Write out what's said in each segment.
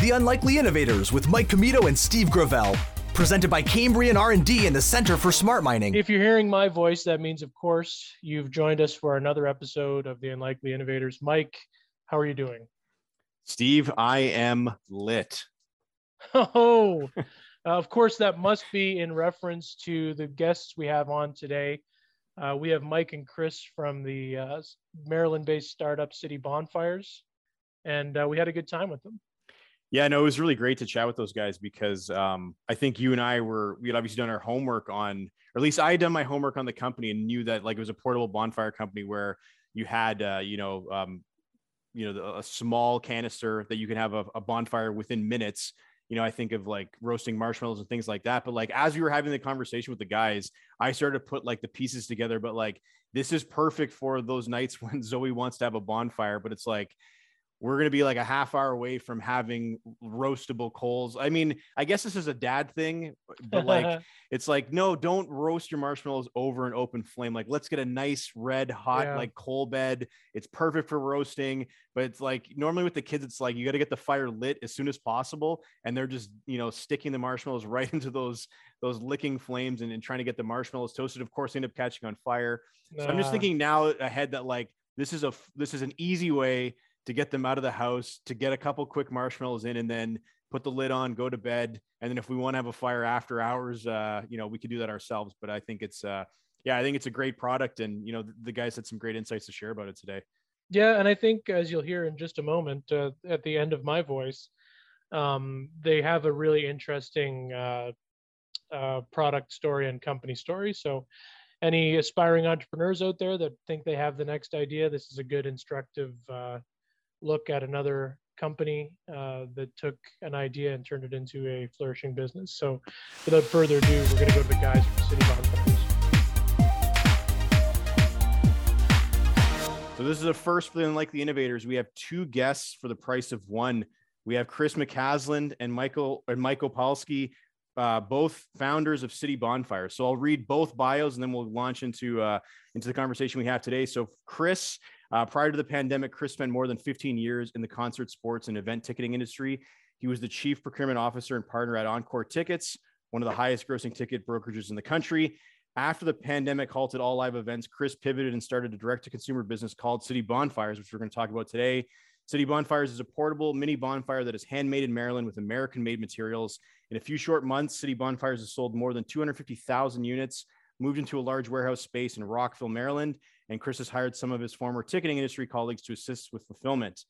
The Unlikely Innovators with Mike Commito and Steve Gravel. Presented by Cambrian R&D and the Center for Smart Mining. If you're hearing my voice, that means, of course, you've joined us for another episode of The Unlikely Innovators. Mike, how are you doing? Steve, I am lit. Oh, of course, that must be in reference to the guests we have on today. Uh, we have Mike and Chris from the uh, Maryland based startup City Bonfires, and uh, we had a good time with them. Yeah, no, it was really great to chat with those guys because um, I think you and I were we had obviously done our homework on, or at least I had done my homework on the company and knew that like it was a portable bonfire company where you had uh, you know um, you know a small canister that you can have a, a bonfire within minutes you know, I think of like roasting marshmallows and things like that. But like as we were having the conversation with the guys, I started to put like the pieces together. But like this is perfect for those nights when Zoe wants to have a bonfire, but it's like we're going to be like a half hour away from having roastable coals. I mean, I guess this is a dad thing, but like it's like no, don't roast your marshmallows over an open flame. Like let's get a nice red hot yeah. like coal bed. It's perfect for roasting, but it's like normally with the kids it's like you got to get the fire lit as soon as possible and they're just, you know, sticking the marshmallows right into those those licking flames and, and trying to get the marshmallows toasted. Of course, they end up catching on fire. So I'm just thinking now ahead that like this is a this is an easy way to get them out of the house, to get a couple quick marshmallows in, and then put the lid on, go to bed. And then if we want to have a fire after hours, uh, you know, we could do that ourselves. But I think it's, uh, yeah, I think it's a great product. And, you know, the, guys had some great insights to share about it today. Yeah. And I think as you'll hear in just a moment uh, at the end of my voice, um, they have a really interesting uh, uh, product story and company story. So, any aspiring entrepreneurs out there that think they have the next idea, this is a good instructive uh, look at another company uh, that took an idea and turned it into a flourishing business. So, without further ado, we're going to go to the guys from City Bonfires. So, this is a first for the Unlikely Innovators. We have two guests for the price of one. We have Chris McCasland and Michael and Michael Opalski, uh, both founders of City Bonfire. So I'll read both bios and then we'll launch into uh, into the conversation we have today. So Chris uh, prior to the pandemic, Chris spent more than 15 years in the concert sports and event ticketing industry. He was the chief procurement officer and partner at Encore Tickets, one of the highest grossing ticket brokerages in the country. After the pandemic halted all live events, Chris pivoted and started a direct to consumer business called City Bonfires, which we're going to talk about today. City Bonfires is a portable mini bonfire that is handmade in Maryland with American made materials. In a few short months, City Bonfires has sold more than 250,000 units, moved into a large warehouse space in Rockville, Maryland, and Chris has hired some of his former ticketing industry colleagues to assist with fulfillment.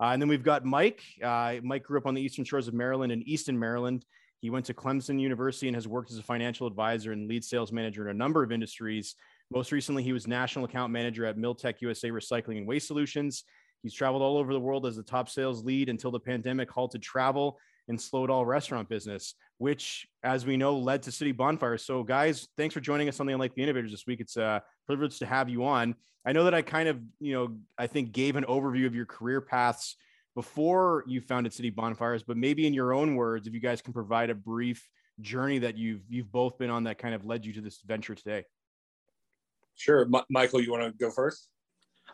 Uh, and then we've got Mike. Uh, Mike grew up on the eastern shores of Maryland in Easton, Maryland. He went to Clemson University and has worked as a financial advisor and lead sales manager in a number of industries. Most recently, he was national account manager at Mil-tek USA Recycling and Waste Solutions. He's traveled all over the world as the top sales lead until the pandemic halted travel and slowed all restaurant business, which, as we know, led to City bonfires. So, guys, thanks for joining us on the Unlikely Innovators this week. It's a privilege to have you on. I know that I kind of, you know, I think gave an overview of your career paths before you founded City Bonfires, but maybe in your own words, if you guys can provide a brief journey that you've you've both been on that kind of led you to this venture today. Sure, M- Michael, you want to go first?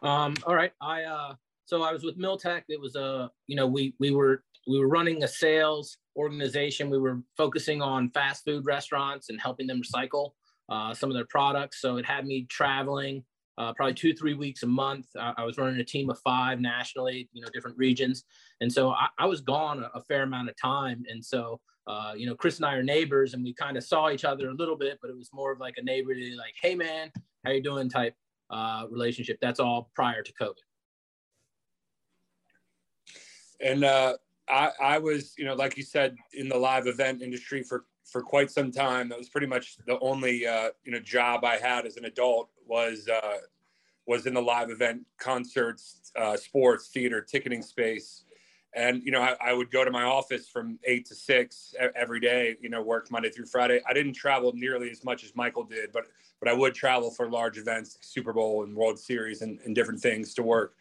Um, all right, I uh, so I was with Mil-tek. It was a, you know, we we were we were running a sales organization. We were focusing on fast food restaurants and helping them recycle uh, some of their products. So it had me traveling uh, probably two, three weeks a month. I, I, was running a team of five nationally, you know, different regions. And so I, I was gone a, a, fair amount of time. And so, uh, you know, Chris and I are neighbors and we kind of saw each other a little bit, but it was more of like a neighborly, like, hey man, how you doing type uh, relationship. That's all prior to COVID. And uh, I, I was, you know, like you said, in the live event industry for for quite some time. That was pretty much the only, uh, you know, job I had as an adult was uh, was in the live event, concerts, uh, sports, theater, ticketing space. And you know, I, I, would go to my office from eight to six every day. You know, work Monday through Friday. I didn't travel nearly as much as Michael did, but but I would travel for large events, Super Bowl and World Series, and, and different things to work.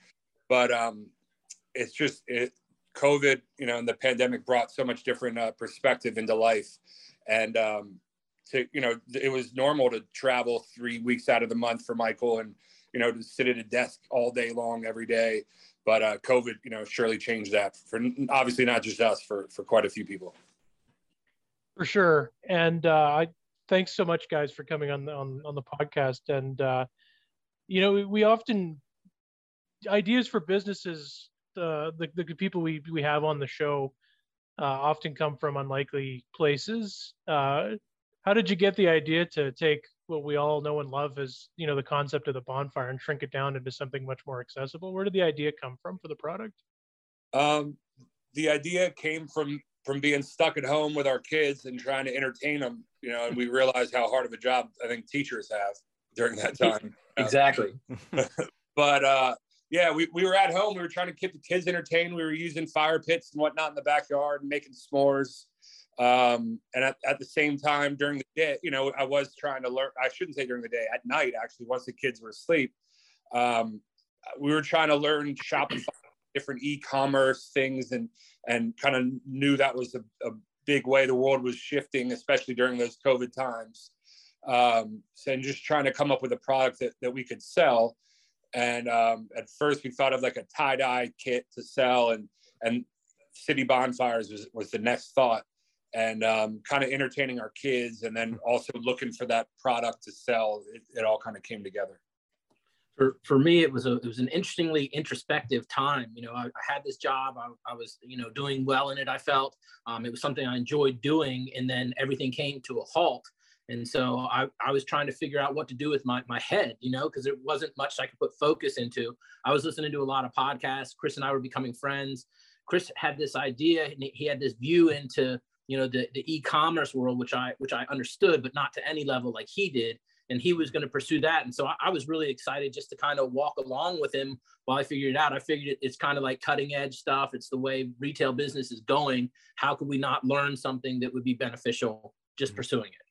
But um, it's just it, COVID, you know, and the pandemic brought so much different uh, perspective into life. And um, to, you know, it was normal to travel three weeks out of the month for Michael and, you know, to sit at a desk all day long every day. but uh, COVID, you know, surely changed that for obviously not just us, for for quite a few people. For sure, and uh, I thanks so much, guys, for coming on the, on on the podcast. And uh, you know, we, we often ideas for businesses. Uh, the the people we we have on the show uh, often come from unlikely places. Uh, how did you get the idea to take what we all know and love as you know the concept of the bonfire and shrink it down into something much more accessible? Where did the idea come from for the product? Um, the idea came from from being stuck at home with our kids and trying to entertain them. You know, and we realized how hard of a job I think teachers have during that time. exactly. but uh, yeah, we, we were at home. We were trying to keep the kids entertained. We were using fire pits and whatnot in the backyard and making s'mores. Um, and at, at the same time, during the day, you know, I was trying to learn. I shouldn't say during the day, at night, actually, once the kids were asleep, um, we were trying to learn Shopify, different e-commerce things, and and kind of knew that was a, a big way the world was shifting, especially during those COVID times. Um, so, and just trying to come up with a product that, that we could sell. And um, at first, we thought of like a tie dye kit to sell, and and city bonfires was, was the next thought. And um, kind of entertaining our kids and then also looking for that product to sell it, it all kind of came together. For, for me it was a it was an interestingly introspective time. You know i, I had this job I, I, was you know doing well in it i felt. Um, it was something i enjoyed doing and then everything came to a halt and so I, I was trying to figure out what to do with my, my head you know because there wasn't much i could put focus into. I was listening to a lot of podcasts. Chris and i were becoming friends. Chris had this idea he had this view into you know the, the e-commerce world which i which i understood but not to any level like he did. And he was going to pursue that. And so I, I, was really excited just to kind of walk along with him while i figured it out. I figured it, it's kind of like cutting edge stuff. It's the way retail business is going. How could we not learn something that would be beneficial just mm-hmm. pursuing it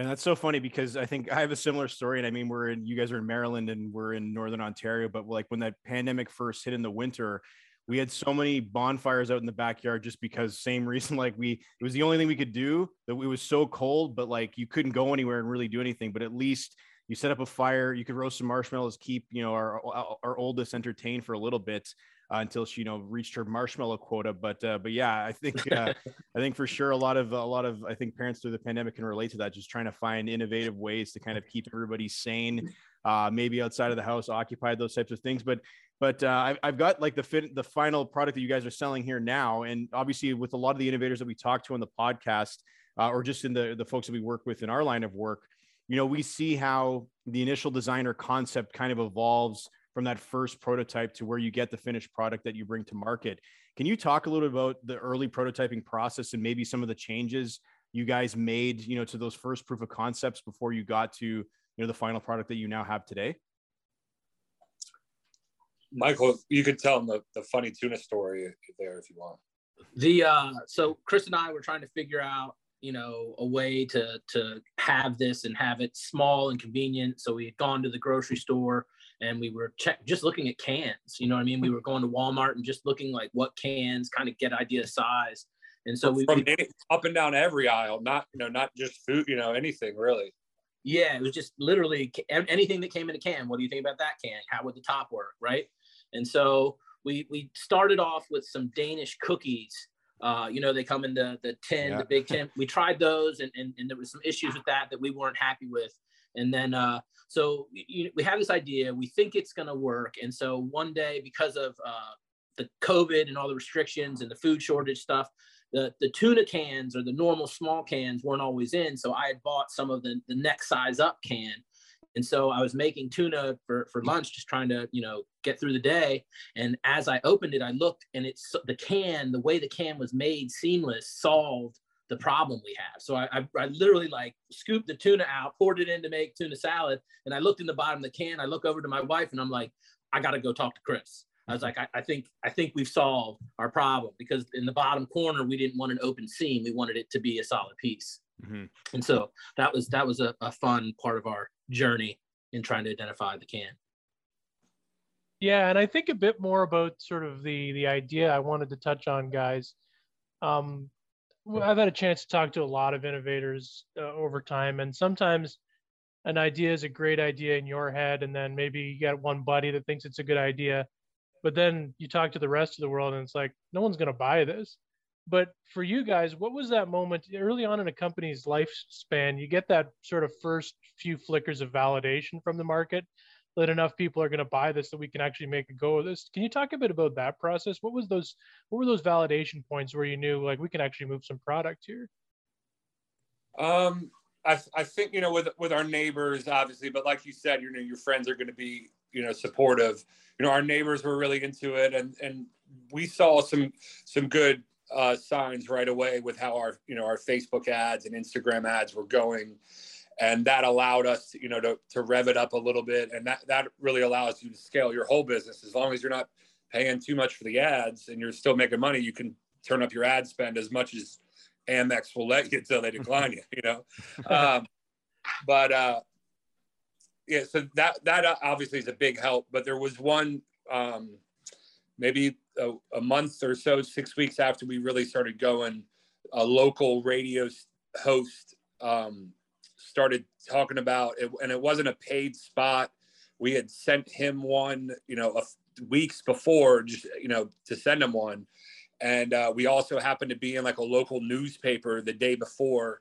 and that's so funny because I think I have a similar story. And I mean, we're in, you guys are in Maryland and we're in Northern Ontario, but like when that pandemic first hit in the winter, we had so many bonfires out in the backyard just because same reason like we it was the only thing we could do that it was so cold but like you couldn't go anywhere and really do anything but at least you set up a fire you could roast some marshmallows keep you know our our oldest entertained for a little bit uh, until she you know reached her marshmallow quota but uh, but yeah i think uh, i think for sure a lot of a lot of i think parents through the pandemic can relate to that just trying to find innovative ways to kind of keep everybody sane uh, maybe outside of the house occupied those types of things but but uh, I've, I've got like the fit, the final product that you guys are selling here now, and obviously with a lot of the innovators that we talk to on the podcast, uh, or just in the the folks that we work with in our line of work, you know, we see how the initial designer concept kind of evolves from that first prototype to where you get the finished product that you bring to market. Can you talk a little bit about the early prototyping process and maybe some of the changes you guys made, you know, to those first proof of concepts before you got to you know the final product that you now have today? Michael, you could tell them the, the funny tuna story there if you want. The uh, so Chris and I were trying to figure out, you know, a way to to have this and have it small and convenient. So we had gone to the grocery store and we were check just looking at cans. You know what I mean? We were going to Walmart and just looking like what cans, kind of get idea size. And so we from any, up and down every aisle, not you know, not just food, you know, anything really. Yeah, it was just literally anything that came in a can. What do you think about that can? How would the top work, right? And so we we started off with some Danish cookies. Uh, you know, they come in the the tin, yeah. the big tin. We tried those, and, and and there was some issues with that that we weren't happy with. And then uh, so you, we have this idea. We think it's going to work. And so one day, because of uh, the COVID and all the restrictions and the food shortage stuff, the, the tuna cans or the normal small cans weren't always in. So I had bought some of the, the next size up can and so I was making tuna for, for lunch, just trying to, you know, get through the day. And as I opened it, I looked and it's the can, the way the can was made seamless solved the problem we have. So I, I, I, literally like scooped the tuna out, poured it in to make tuna salad. And I looked in the bottom of the can. I look over to my wife and I'm like, I got to go talk to Chris. I was like, I, I, think I think we've solved our problem because in the bottom corner we didn't want an open seam. We wanted it to be a solid piece. Mm-hmm. And so that was that was a, a fun part of our journey in trying to identify the can. Yeah, and I think a bit more about sort of the the idea I wanted to touch on, guys. Um, I've had a chance to talk to a lot of innovators uh, over time, and sometimes an idea is a great idea in your head, and then maybe you got one buddy that thinks it's a good idea, but then you talk to the rest of the world and it's like no one's going to buy this. But for you guys what was that moment early on in a company's lifespan? You get that sort of first few flickers of validation from the market that enough people are going to buy this that we can actually make a go of this. Can you talk a bit about that process? What was those what were those validation points where you knew like we can actually move some product here? Um I, I think you know with with our neighbors obviously but like you said you know your friends are going to be you know supportive. You know our neighbors were really into it and and we saw some some good uh, signs right away with how our you know our facebook ads and instagram ads were going and that allowed us to, you know to, to rev it up a little bit. And that that really allows you to scale your whole business. As long as you're not paying too much for the ads and you're still making money you can turn up your ad spend as much as amex will let you until they decline you you know? Um, but uh yeah so that that obviously is a big help but there was one um maybe a, a month or so six weeks after we really started going a local radio host um started talking about it and it wasn't a paid spot. We had sent him one you know a, weeks before just you know to send him one. And uh, we also happened to be in like a local newspaper the day before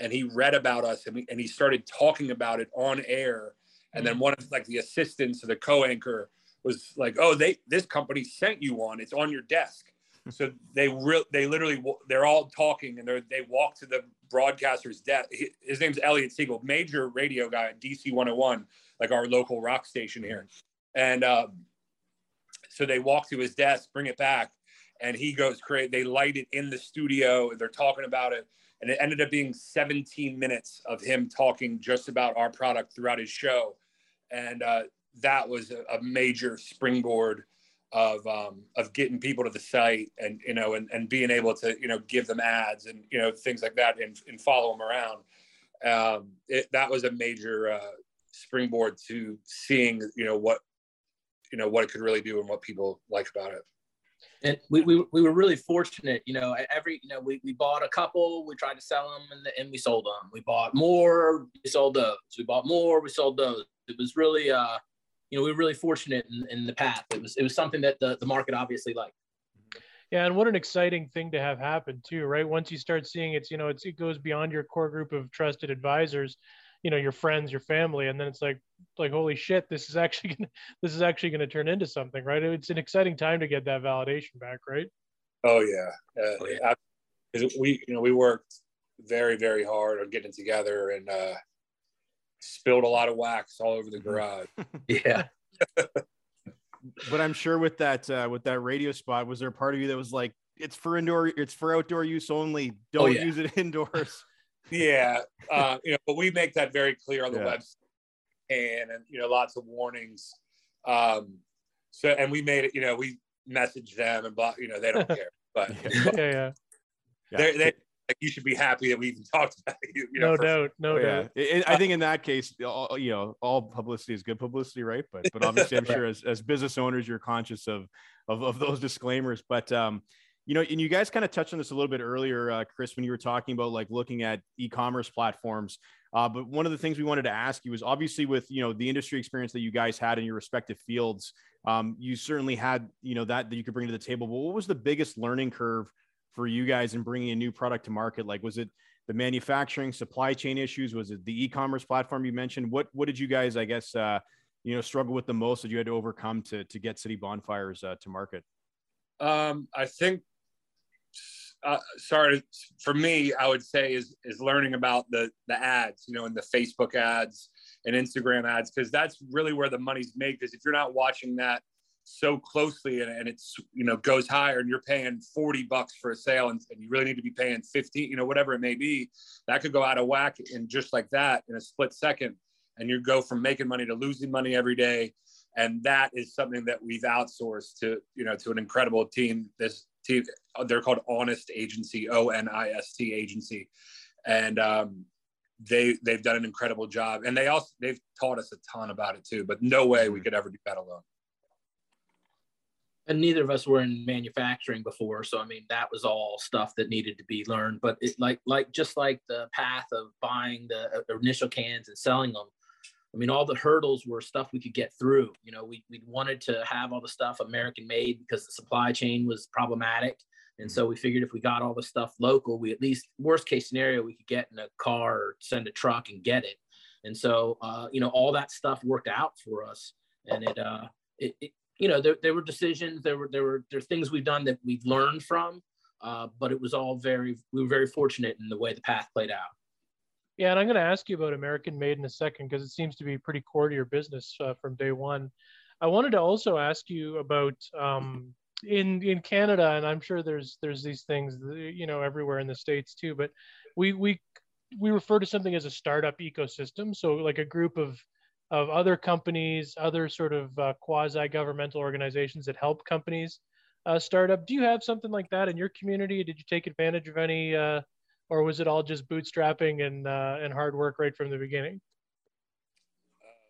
and he read about us and, we, and he started talking about it on air. And then mm. one of like the assistants of the co-anchor was like oh they this company sent you one. It's on your desk so they real they literally they're all talking and they they walk to the broadcaster's desk. His name's Elliot Segal, major radio guy at DC 101, like our local rock station here. And um, so they walk to his desk, bring it back, and he goes crazy. They light it in the studio. They're talking about it, and it ended up being 17 minutes of him talking just about our product throughout his show, and uh, that was a major springboard of um, of getting people to the site and you know and, and being able to you know give them ads and you know things like that and, and follow them around. Um, it, that was a major uh, springboard to seeing you know what you know what it could really do and what people like about it. And we, we, we were really fortunate you know every you know we, we bought a couple we tried to sell them and, and we sold them we bought more we sold those. We bought more we sold those. It was really uh you know, we were really fortunate in, in the path. It was it was something that the, the market obviously liked. Yeah, and what an exciting thing to have happen too, right? Once you start seeing it's, you know, it's it goes beyond your core group of trusted advisors, you know, your friends, your family, and then it's like, like holy shit, this is actually gonna, this is actually going to turn into something, right? It's an exciting time to get that validation back, right? Oh yeah, uh, oh, yeah. we you know we worked very very hard on getting together and uh, spilled a lot of wax all over the mm-hmm. garage. yeah. but I'm sure with that uh, with that radio spot, was there a part of you that was like, it's for indoor, it's for outdoor use only. Don't oh, yeah. use it indoors. yeah, uh, you know, but we make that very clear on the yeah. website, and and you know, lots of warnings. Um, so and we made it, you know, we message them and blah, you know, they don't care, but yeah, yeah. yeah. They, they like you should be happy that we even talked about it. You know, no doubt, no oh, doubt. Yeah. I think in that case, all, you know, all publicity is good publicity, right? But but obviously, I'm sure as, as business owners, you're conscious of of, of those disclaimers. But um, you know, and you guys kind of touched on this a little bit earlier, uh, Chris, when you were talking about like looking at e-commerce platforms. Uh, but one of the things we wanted to ask you was obviously with you know the industry experience that you guys had in your respective fields, um, you certainly had you know that that you could bring to the table. But what was the biggest learning curve for you guys in bringing a new product to market? Like, was it the manufacturing supply chain issues? Was it the e-commerce platform you mentioned? What what did you guys, I guess, uh, you know, struggle with the most that you had to overcome to to get City Bonfires uh, to market? Um, I think, uh, sorry, for me, I would say is is learning about the the ads, you know, and the Facebook ads and Instagram ads, because that's really where the money's made. Because if you're not watching that so closely and, and, it's you know goes higher and you're paying 40 bucks for a sale and, and, you really need to be paying 15 you know whatever it may be that could go out of whack and just like that in a split second. And you go from making money to losing money every day. And that is something that we've outsourced to you know to an incredible team. This team they're called Onist Agency o-n-i-s-t agency. And um, they they've done an incredible job. And they also they've taught us a ton about it too but no way we mm-hmm. could ever do that alone and neither of us were in manufacturing before so i mean that was all stuff that needed to be learned but it like like just like the path of buying the uh, initial cans and selling them I mean, all the hurdles were stuff we could get through. You know, we, we wanted to have all the stuff American made because the supply chain was problematic. And so we figured if we got all the stuff local, we at least worst case scenario, we could get in a car or send a truck and get it. And so, uh, you know, all that stuff worked out for us. And it, uh, it, it you know, there, there were decisions, there were, there were, there things we've done that we've learned from, uh, but it was all very, we were very fortunate in the way the path played out. Yeah, and I'm going to ask you about American Made in a second because it seems to be pretty core to your business uh, from day one. I wanted to also ask you about um, in in Canada, and I'm sure there's there's these things you know everywhere in the states too. But we we we refer to something as a startup ecosystem. So like a group of of other companies, other sort of uh, quasi governmental organizations that help companies uh, start up. Do you have something like that in your community? Did you take advantage of any uh, or was it all just bootstrapping and uh, and hard work right from the beginning?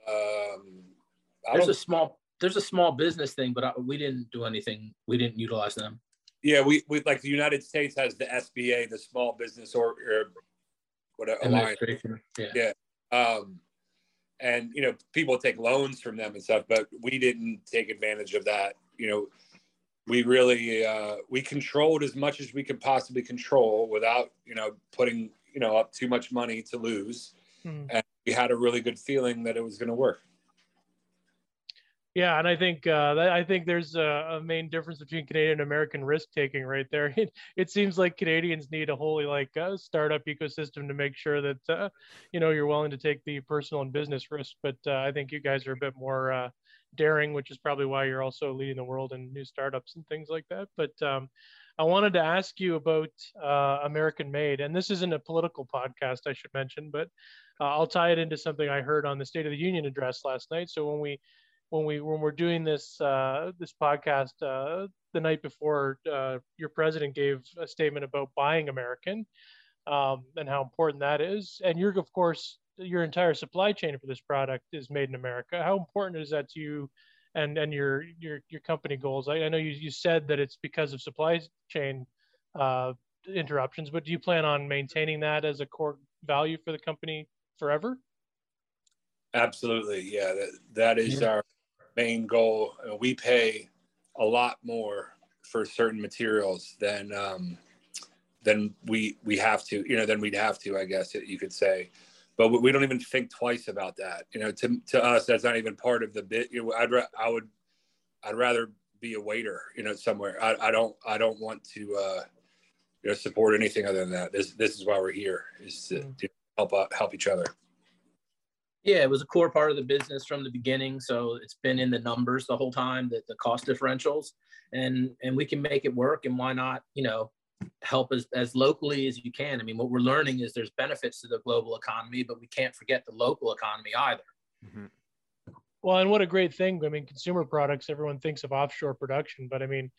Um, there's a small there's a small business thing, but I, we didn't do anything. We didn't utilize them. Yeah, we, we like the United States has the SBA, the Small Business or, or whatever alliance. Yeah. yeah. Um, and you know, people take loans from them and stuff, but we didn't take advantage of that. You know, we really uh, we controlled as much as we could possibly control without you know putting you know up too much money to lose mm. and we had a really good feeling that it was going to work yeah and i think uh, i think there's a, a, main difference between canadian and american risk taking right there it, it seems like canadians need a wholly like uh, startup ecosystem to make sure that uh, you know you're willing to take the personal and business risk but uh, i think you guys are a bit more uh, daring, which is probably why you're also leading the world in new startups and things like that. But um, I wanted to ask you about uh, American Made, and this isn't a political podcast, I should mention, but uh, I'll tie it into something I heard on the State of the Union address last night. So when we when we when we're doing this uh, this podcast uh, the night before, uh, your president gave a statement about buying American um, and how important that is, and you're of course your entire supply chain for this product is made in America. How important is that to you and, and your, your, your company goals? I, I know you, you said that it's because of supply chain uh, interruptions, but do you plan on maintaining that as a core value for the company forever? Absolutely. Yeah, that, that is yeah. our main goal. We pay a lot more for certain materials than, um, than we, we have to, you know, than we'd have to, I guess you could say but we don't even think twice about that. You know, to, to us, that's not even part of the bit. You know, I'd, I would, I'd rather be a waiter, you know, somewhere. I, I don't, I don't want to, uh, you know, support anything other than that. This, this is why we're here is to, mm. to help, uh, help each other. Yeah, it was a core part of the business from the beginning. So it's been in the numbers the whole time that the cost differentials and, and we can make it work. And why not, you know, help as, as locally as you can. I mean, what we're learning is there's benefits to the global economy, but we can't forget the local economy either. Mm-hmm. Well, and what a great thing. I mean, consumer products, everyone thinks of offshore production, but I mean,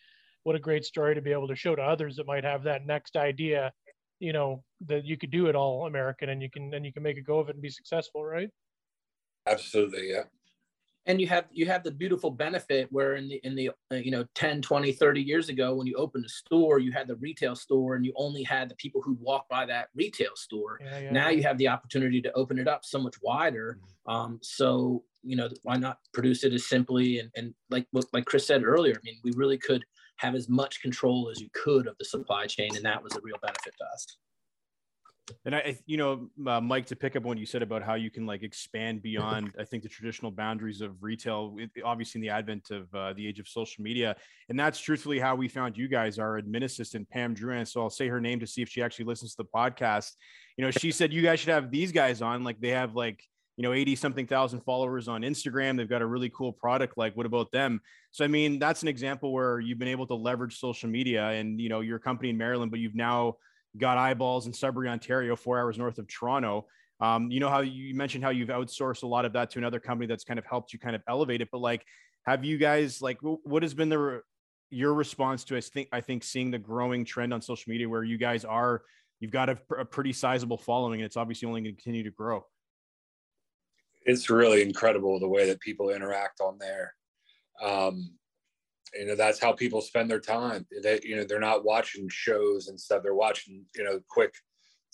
what a great story to be able to show to others that might have that next idea, you know, that you could do it all American and you can, and you can make a go of it and be successful, right? Absolutely. Yeah and you have you have the beautiful benefit where in the in the uh, you know 10 20 30 years ago when you opened a store you had the retail store and you only had the people who walk by that retail store yeah, yeah. now you have the opportunity to open it up so much wider mm-hmm. um, so you know why not produce it as simply and, and like like chris said earlier i mean we really could have as much control as you could of the supply chain and that was a real benefit to us and I, you know, uh, Mike, to pick up on what you said about how you can like expand beyond, I think, the traditional boundaries of retail, obviously in the advent of uh, the age of social media. And that's truthfully how we found you guys, our admin assistant, Pam Druan. So I'll say her name to see if she actually listens to the podcast. You know, she said you guys should have these guys on. Like they have like, you know, 80 something thousand followers on Instagram. They've got a really cool product. Like, what about them? So, I mean, that's an example where you've been able to leverage social media and, you know, your company in Maryland, but you've now got eyeballs in Sudbury, Ontario, four hours north of Toronto. Um, you know how you mentioned how you've outsourced a lot of that to another company that's kind of helped you kind of elevate it. But like, have you guys like what has been the your response to I think I think seeing the growing trend on social media where you guys are you've got a, a pretty sizable following and it's obviously only going to continue to grow. It's really incredible the way that people interact on there. Um, you know that's how people spend their time they you know they're not watching shows and stuff they're watching you know quick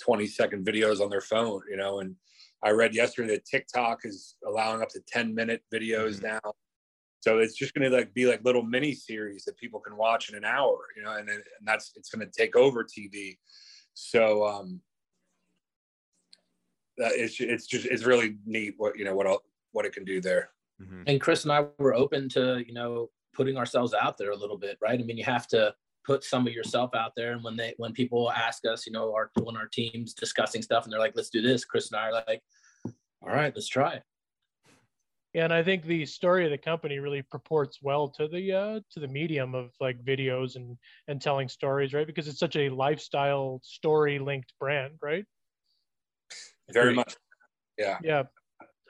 20 second videos on their phone, you know, and I read yesterday that TikTok is allowing up to 10 minute videos mm-hmm. now. So it's just going to like be like little mini series that people can watch in an hour, you know, and, and that's, it's going to take over TV. So, um, it's, it's just, it's really neat what, you know, what, what it can do there. Mm-hmm. And Chris and I were open to, you know, putting ourselves out there a little bit, right? I mean, you have to put some of yourself out there. And when they, when people ask us, you know, our, when our team's discussing stuff and they're like, let's do this, Chris and I are like, all right, let's try it. Yeah, and I think the story of the company really purports well to the uh, to the medium of like videos and and telling stories, right? Because it's such a lifestyle story linked brand, right? Very much. Yeah. Yeah.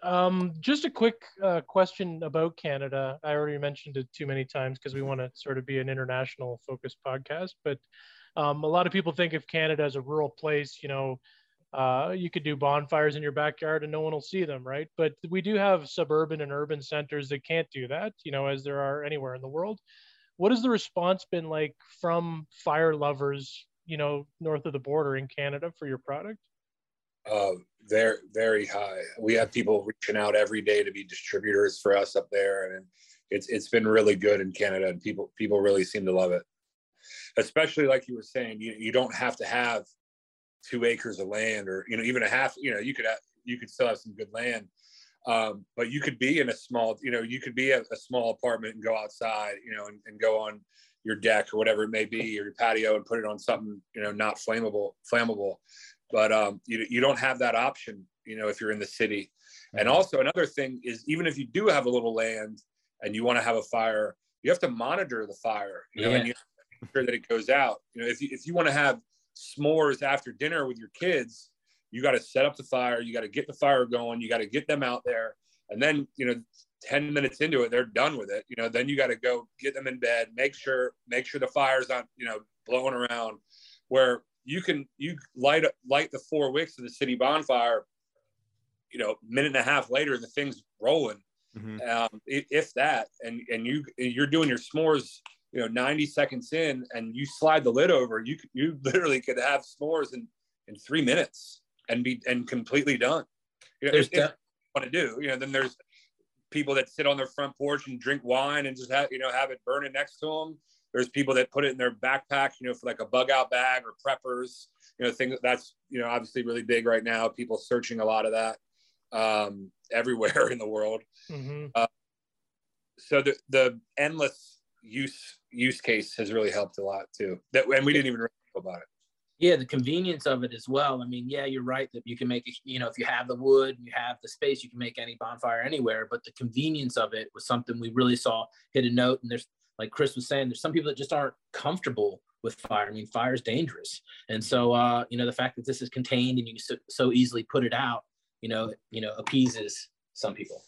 Um, just a quick uh, question about Canada. I already mentioned it too many times because we want to sort of be an international focused podcast. But um, a lot of people think of Canada as a rural place. You know, uh, you could do bonfires in your backyard and no one will see them, right? But we do have suburban and urban centers that can't do that. You know, as there are anywhere in the world. What has the response been like from fire lovers? You know, north of the border in Canada for your product? uh, very very high. We have people reaching out every day to be distributors for us up there, and it's it's been really good in Canada, and people people really seem to love it. Especially like you were saying, you you don't have to have two acres of land, or you know even a half. You know you could have, you could still have some good land, um, but you could be in a small you know you could be a, small apartment and go outside, you know, and, and go on your deck or whatever it may be, or your patio, and put it on something you know not flammable flammable but um, you, you don't have that option, you know, if you're in the city. And mm-hmm. also another thing is even if you do have a little land and you want to have a fire, you have to monitor the fire, you know, yeah. and you make sure that it goes out. You know, if you, if you want to have s'mores after dinner with your kids, you got to set up the fire, you got to get the fire going, you got to get them out there. And then, you know, 10 minutes into it, they're done with it. You know, then you got to go get them in bed, make sure, make sure the fire's not, you know, blowing around where you can you light up light the four wicks of the city bonfire you know minute and a half later the thing's rolling. Mm-hmm. um, if that and and you you're doing your s'mores you know 90 seconds in and you slide the lid over you you literally could have s'mores in in three minutes and be and completely done. You know there's if, want to do you know then there's people that sit on their front porch and drink wine and just have you know have it burning next to them there's people that put it in their backpack, you know, for like a bug out bag or preppers, you know, things that's, you know, obviously really big right now. People searching a lot of that um, everywhere in the world. Mm-hmm. Uh, so the, the endless use use case has really helped a lot too. That and we didn't even know about it. Yeah, the convenience of it as well. I mean, yeah, you're right that you can make it, you know, if you have the wood, you have the space, you can make any bonfire anywhere. But the convenience of it was something we really saw hit a note. And there's like Chris was saying, there's some people that just aren't comfortable with fire. I mean, fire is dangerous, and so uh, you know the fact that this is contained and you so, so easily put it out, you know, you know, appeases some people.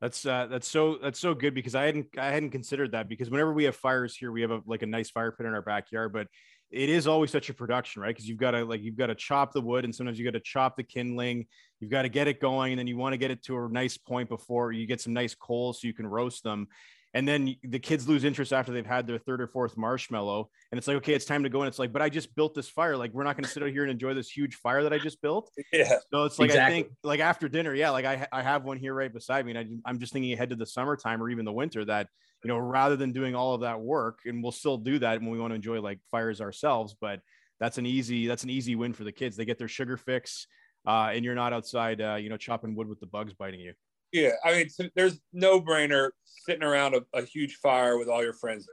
That's uh, that's so that's so good because I hadn't I hadn't considered that because whenever we have fires here, we have a like a nice fire pit in our backyard, but it is always such a production, right? Because you've got to like you've got to chop the wood, and sometimes you got to chop the kindling. You've got to get it going, and then you want to get it to a nice point before you get some nice coals so you can roast them and then the kids lose interest after they've had their third or fourth marshmallow. And it's like okay it's time to go. And it's like but i just built this fire. Like we're not going to sit out here and enjoy this huge fire that i just built. Yeah so it's like exactly. i think like after dinner yeah like i, I have one here right beside me. And I, i'm just thinking ahead to the summertime or even the winter that you know rather than doing all of that work and we'll still do that when we want to enjoy like fires ourselves but that's an easy that's an easy win for the kids. They get their sugar fix uh, and you're not outside uh, you know chopping wood with the bugs biting you yeah, I mean, there's no brainer sitting around a, a, huge fire with all your friends.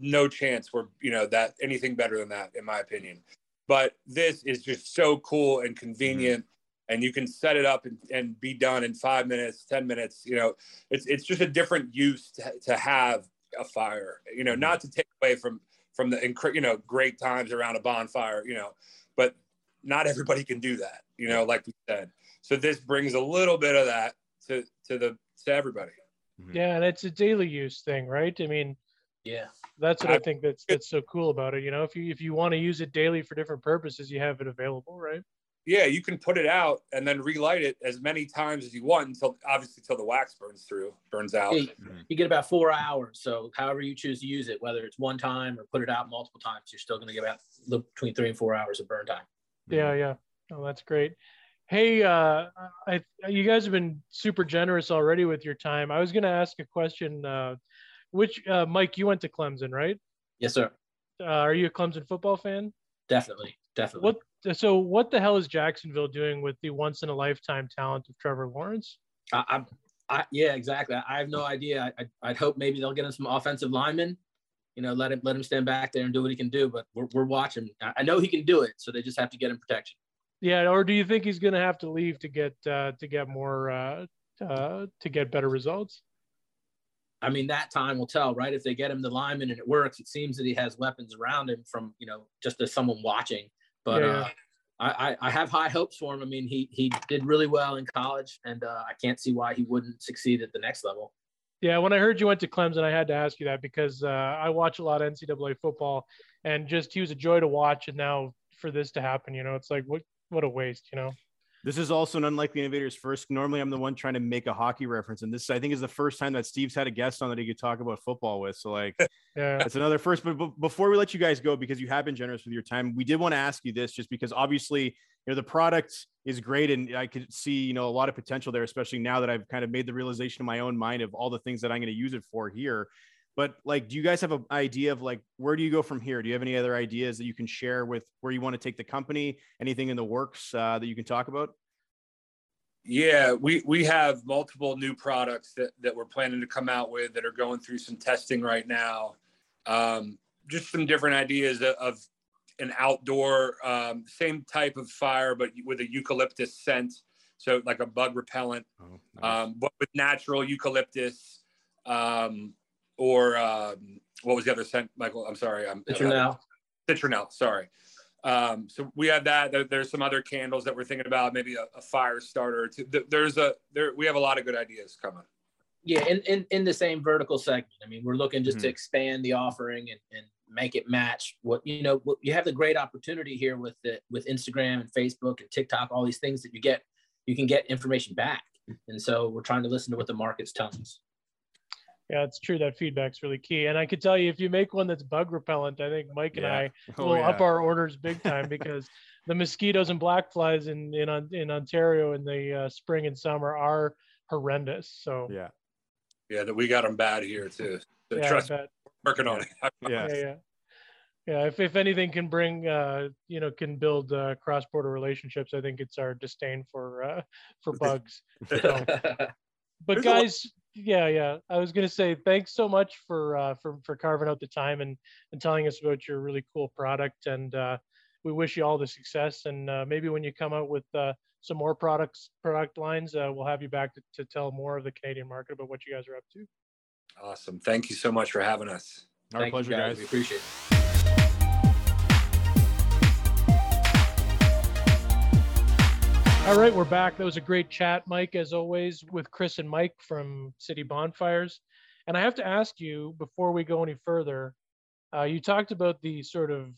No chance we're you know that anything better than that, in my opinion. But this is just so cool and convenient, mm-hmm. and you can set it up and, and be done in five minutes, ten minutes. You know, it's it's just a different use to, to have a fire. You know, not to take away from from the you know great times around a bonfire. You know, but not everybody can do that. You know, like we said. So this brings a little bit of that to to the to everybody. Mm-hmm. Yeah, and it's a daily use thing, right? I mean, yeah, that's what I, I think that's that's so cool about it. You know, if you if you want to use it daily for different purposes, you have it available, right? Yeah, you can put it out and then relight it as many times as you want until obviously until the wax burns through, burns out. Yeah, you get about four hours. So however you choose to use it, whether it's one time or put it out multiple times, you're still going to get about between three and four hours of burn time. Yeah, yeah. Oh, that's great. Hey, uh, I, you guys have been super generous already with your time. I was going to ask a question. Uh, which, uh, Mike, you went to Clemson, right? Yes, sir. Uh, are you a Clemson football fan? Definitely, definitely. What? So, what the hell is Jacksonville doing with the once in a lifetime talent of Trevor Lawrence? I, I, I yeah, exactly. I have no idea. I, would hope maybe they'll get him some offensive linemen. You know, let him let him stand back there and do what he can do. But we're, we're watching. I know he can do it, so they just have to get him protection. Yeah, or do you think he's going to have to leave to get uh, to get more uh, uh, to get better results? I mean, that time will tell, right? If they get him the lineman and it works, it seems that he has weapons around him from you know just as someone watching. But yeah. uh, I, I have high hopes for him. I mean, he he did really well in college, and uh, I can't see why he wouldn't succeed at the next level. Yeah, when I heard you went to Clemson, I had to ask you that because uh, I watch a lot of NCAA football, and just he was a joy to watch. And now for this to happen, you know, it's like what what a waste, you know. This is also an unlikely innovators first. Normally, I'm the one trying to make a hockey reference, and this I think is the first time that Steve's had a guest on that he could talk about football with. So, like, yeah, it's another first. But, but before we let you guys go, because you have been generous with your time, we did want to ask you this, just because obviously, you know, the product is great, and I could see, you know, a lot of potential there, especially now that I've kind of made the realization in my own mind of all the things that I'm going to use it for here. But like, do you guys have an idea of like where do you go from here? Do you have any other ideas that you can share with where you want to take the company? Anything in the works uh, that you can talk about? Yeah, we we have multiple new products that that we're planning to come out with that are going through some testing right now. Um, just some different ideas of an outdoor um, same type of fire, but with a eucalyptus scent. So like a bug repellent, oh, nice. um, but with natural eucalyptus. Um, or um, what was the other scent, Michael? I'm sorry. I'm citronelle. Citronelle. Sorry. Um, so we have that. There, there's some other candles that we're thinking about, maybe a, a fire starter. There's a there. We have a lot of good ideas coming. Yeah, in, in, in the same vertical segment. I mean, we're looking just mm-hmm. to expand the offering and, and make it match what you know. What, you have the great opportunity here with the with Instagram and Facebook and TikTok, all these things that you get, you can get information back. And so we're trying to listen to what the market's telling us. Yeah, it's true that feedback's really key. And I could tell you if you make one that's bug repellent, I think Mike and yeah. I oh, will yeah. up our orders big time because the mosquitoes and black flies in in in Ontario in the uh, spring and summer are horrendous. So yeah, yeah, that we got them bad here too. So yeah, trust working on it. yeah, yeah, yeah. If if anything can bring uh you know can build uh, cross border relationships, I think it's our disdain for uh for bugs. So, but guys yeah yeah. I was going to say thanks so much for uh, for for carving out the time and and telling us about your really cool product and uh, we wish you all the success and uh, maybe when you come out with uh, some more products product lines uh, we'll have you back to, to tell more of the canadian market about what you guys are up to. Awesome. Thank you so much for having us. Our Thank pleasure guys. guys. We appreciate it All right, we're back. That was a great chat, Mike, as always, with Chris and Mike from City Bonfires. And I have to ask you before we go any further, uh, you talked about the sort of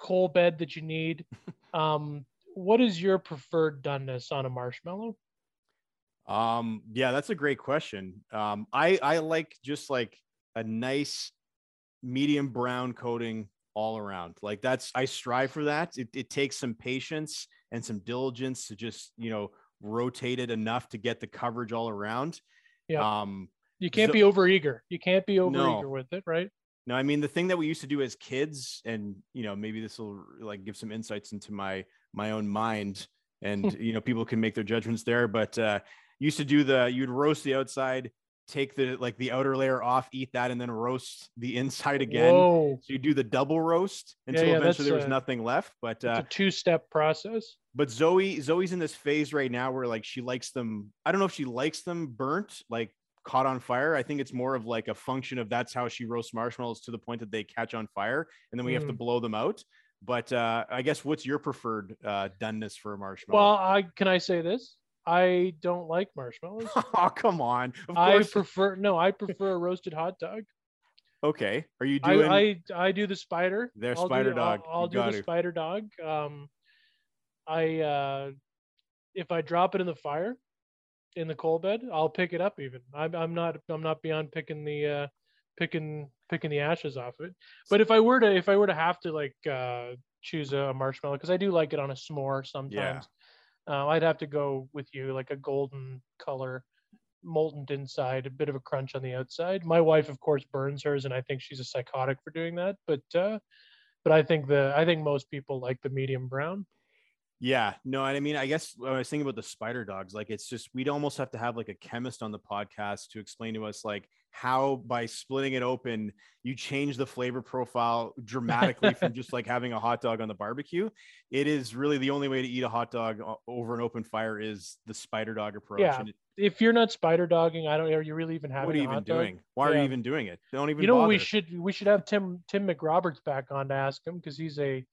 coal bed that you need. Um, what is your preferred doneness on a marshmallow? Um, yeah, that's a great question. Um, I I like just like a nice medium brown coating all around. Like that's I strive for that. It, it takes some patience and some diligence to just you know rotate it enough to get the coverage all around. Yeah. Um, you can't so, be over eager. You can't be over no. eager with it, right? No, I mean the thing that we used to do as kids, and you know maybe this will like give some insights into my my own mind, and you know people can make their judgments there. But uh, used to do the you'd roast the outside, take the like the outer layer off, eat that, and then roast the inside again. Whoa. So you do the double roast until yeah, yeah, eventually there was a, nothing left. But uh, a two-step process. But Zoe, Zoe's in this phase right now where like she likes them. I don't know if she likes them burnt, like caught on fire. I think it's more of like a function of that's how she roasts marshmallows to the point that they catch on fire, and then we mm. have to mm. blow them out. But uh, I guess what's your preferred uh, doneness for a marshmallow? Well, I can I say this? I don't like marshmallows. oh, come on. I prefer no, I prefer a roasted hot dog. Okay. Are you doing I I, I do the spider. Their spider do, dog. I'll, I'll do the to. spider dog. Um I uh if I drop it in the fire in the coal bed, I'll pick it up even. I'm I'm not I'm not beyond picking the uh picking picking the ashes off it. But if I were to if I were to have to like uh choose a marshmallow because I do like it on a s'more sometimes. Uh, I'd have to go with you like a golden color, molten inside, a bit of a crunch on the outside. My wife, of course, burns hers, and I think she's a psychotic for doing that. But uh, but I think the I think most people like the medium brown. Yeah, no, I mean, I guess when I was thinking about the spider dogs, like it's just we'd almost have to have like a chemist on the podcast to explain to us like how by splitting it open you change the flavor profile dramatically from just like having a hot dog on the barbecue. It is really the only way to eat a hot dog over an open fire is the spider dog approach. Yeah. if you're not spider dogging, I don't. Are you really even having? What are you even doing? Why yeah. are you even doing it? Don't even. You know, bother. we should we should have Tim Tim McRoberts back on to ask him because he's a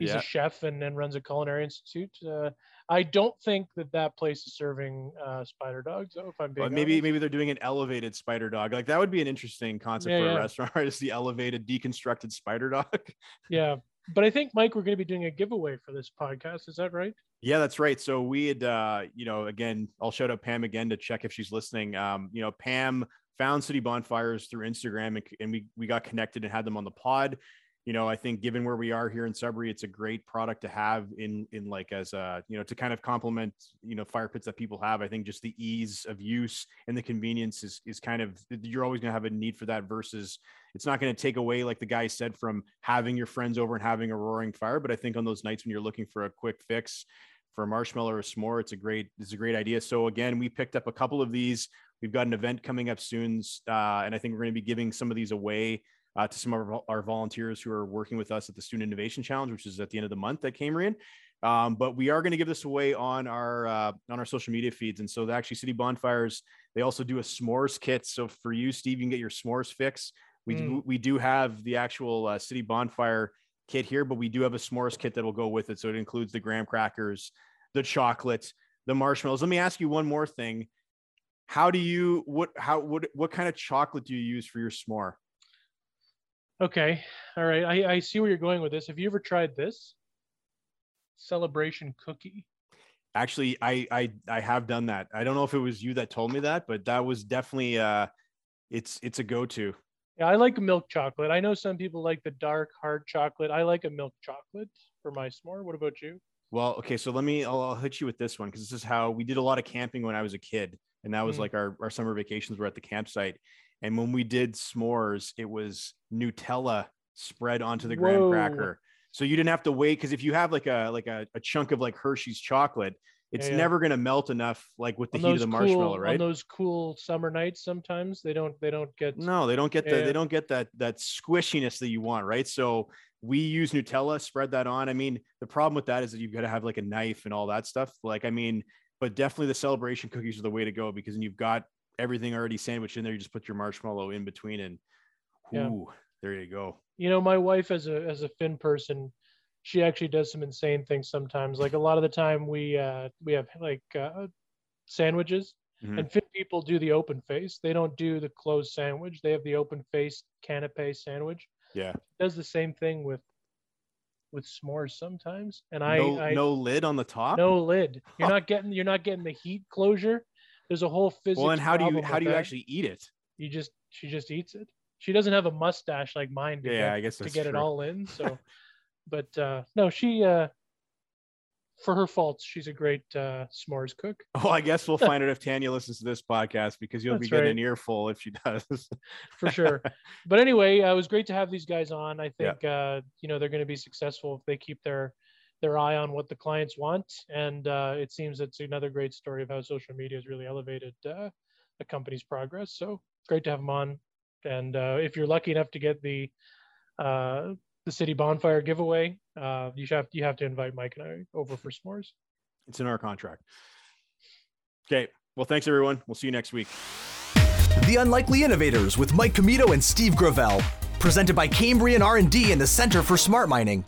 he's yeah. a chef and, and runs a culinary institute. Uh, I don't think that that place is serving uh, spider dogs. Though, if I'm being maybe honest. maybe they're doing an elevated spider dog. Like that would be an interesting concept yeah, for a restaurant. Right? Is the elevated deconstructed spider dog? yeah, but I think Mike, we're going to be doing a giveaway for this podcast. Is that right? Yeah, that's right. So we had, uh, you know, again, I'll shout out Pam again to check if she's listening. Um, you know, Pam found City Bonfires through Instagram and, and we we got connected and had them on the pod you know, I think given where we are here in Sudbury, it's a great product to have in in like as a you know to kind of complement you know fire pits that people have. I think just the ease of use and the convenience is is kind of you're always going to have a need for that versus it's not going to take away like the guy said from having your friends over and having a roaring fire. But I think on those nights when you're looking for a quick fix for a marshmallow or a s'more, it's a great it's a great idea. So again, we picked up a couple of these. We've got an event coming up soon, uh, and I think we're going to be giving some of these away uh, to some of our, volunteers who are working with us at the Student Innovation Challenge, which is at the end of the month at Cambrian. Um, but we are going to give this away on our uh, on our social media feeds, and so the actually City Bonfires they also do a s'mores kit. So for you, Steve, you can get your s'mores fix. We mm. do, we do have the actual uh, City Bonfire kit here, but we do have a s'mores kit that will go with it. So it includes the graham crackers, the chocolate, the marshmallows. Let me ask you one more thing. How do you what how what what kind of chocolate do you use for your s'more? Okay. All right. I, I see where you're going with this. Have you ever tried this? Celebration cookie. Actually, I I I have done that. I don't know if it was you that told me that, but that was definitely uh it's it's a go-to. Yeah, I like milk chocolate. I know some people like the dark hard chocolate. I like a milk chocolate for my s'more. What about you? Well, okay, so let me I'll, I'll hit you with this one because this is how we did a lot of camping when I was a kid, and that was mm. like our our summer vacations were at the campsite. And when we did s'mores, it was Nutella spread onto the graham cracker. So you didn't have to wait because if you have like a like a, a chunk of like Hershey's chocolate, it's yeah, yeah. never gonna melt enough like with the on heat of the marshmallow, cool, right? On those cool summer nights, sometimes they don't they don't get no, they don't get yeah, the they don't get that that squishiness that you want, right? So we use Nutella, spread that on. I mean, the problem with that is that you've got to have like a knife and all that stuff. Like, I mean, but definitely the celebration cookies are the way to go because then you've got everything already sandwiched in there. You just put your marshmallow in between, and ooh, yeah. there you go. You know, my wife as a as a Finn person, she actually does some insane things sometimes. Like a lot of the time, we uh, we have like uh, sandwiches, mm-hmm. and Finn people do the open face. They don't do the closed sandwich. They have the open face canapé sandwich. Yeah, does the same thing with with s'mores sometimes and no, I, I no lid on the top no lid you're not getting you're not getting the heat closure there's a whole physics. Well, and how do you how do you that. actually eat it? You just she just eats it. She doesn't have a mustache like mine to yeah, get, I guess to get true. it all in. So, but uh, no, she uh, for her faults, she's a great uh, s'mores cook. Well, I guess we'll find out if Tanya listens to this podcast because you'll That's be getting right. an earful if she does. For sure. But anyway, uh, it was great to have these guys on. I think yeah. uh, you know they're going to be successful if they keep their their eye on what the clients want. And uh, it seems it's another great story of how social media has really elevated uh, a company's progress. So great to have them on. And uh, if you're lucky enough to get the uh, the city bonfire giveaway, uh, you have you have to invite Mike and I over for s'mores. It's in our contract. Okay. Well, thanks everyone. We'll see you next week. The Unlikely Innovators with Mike Commito and Steve Gravel, presented by Cambrian R&D and the Center for Smart Mining.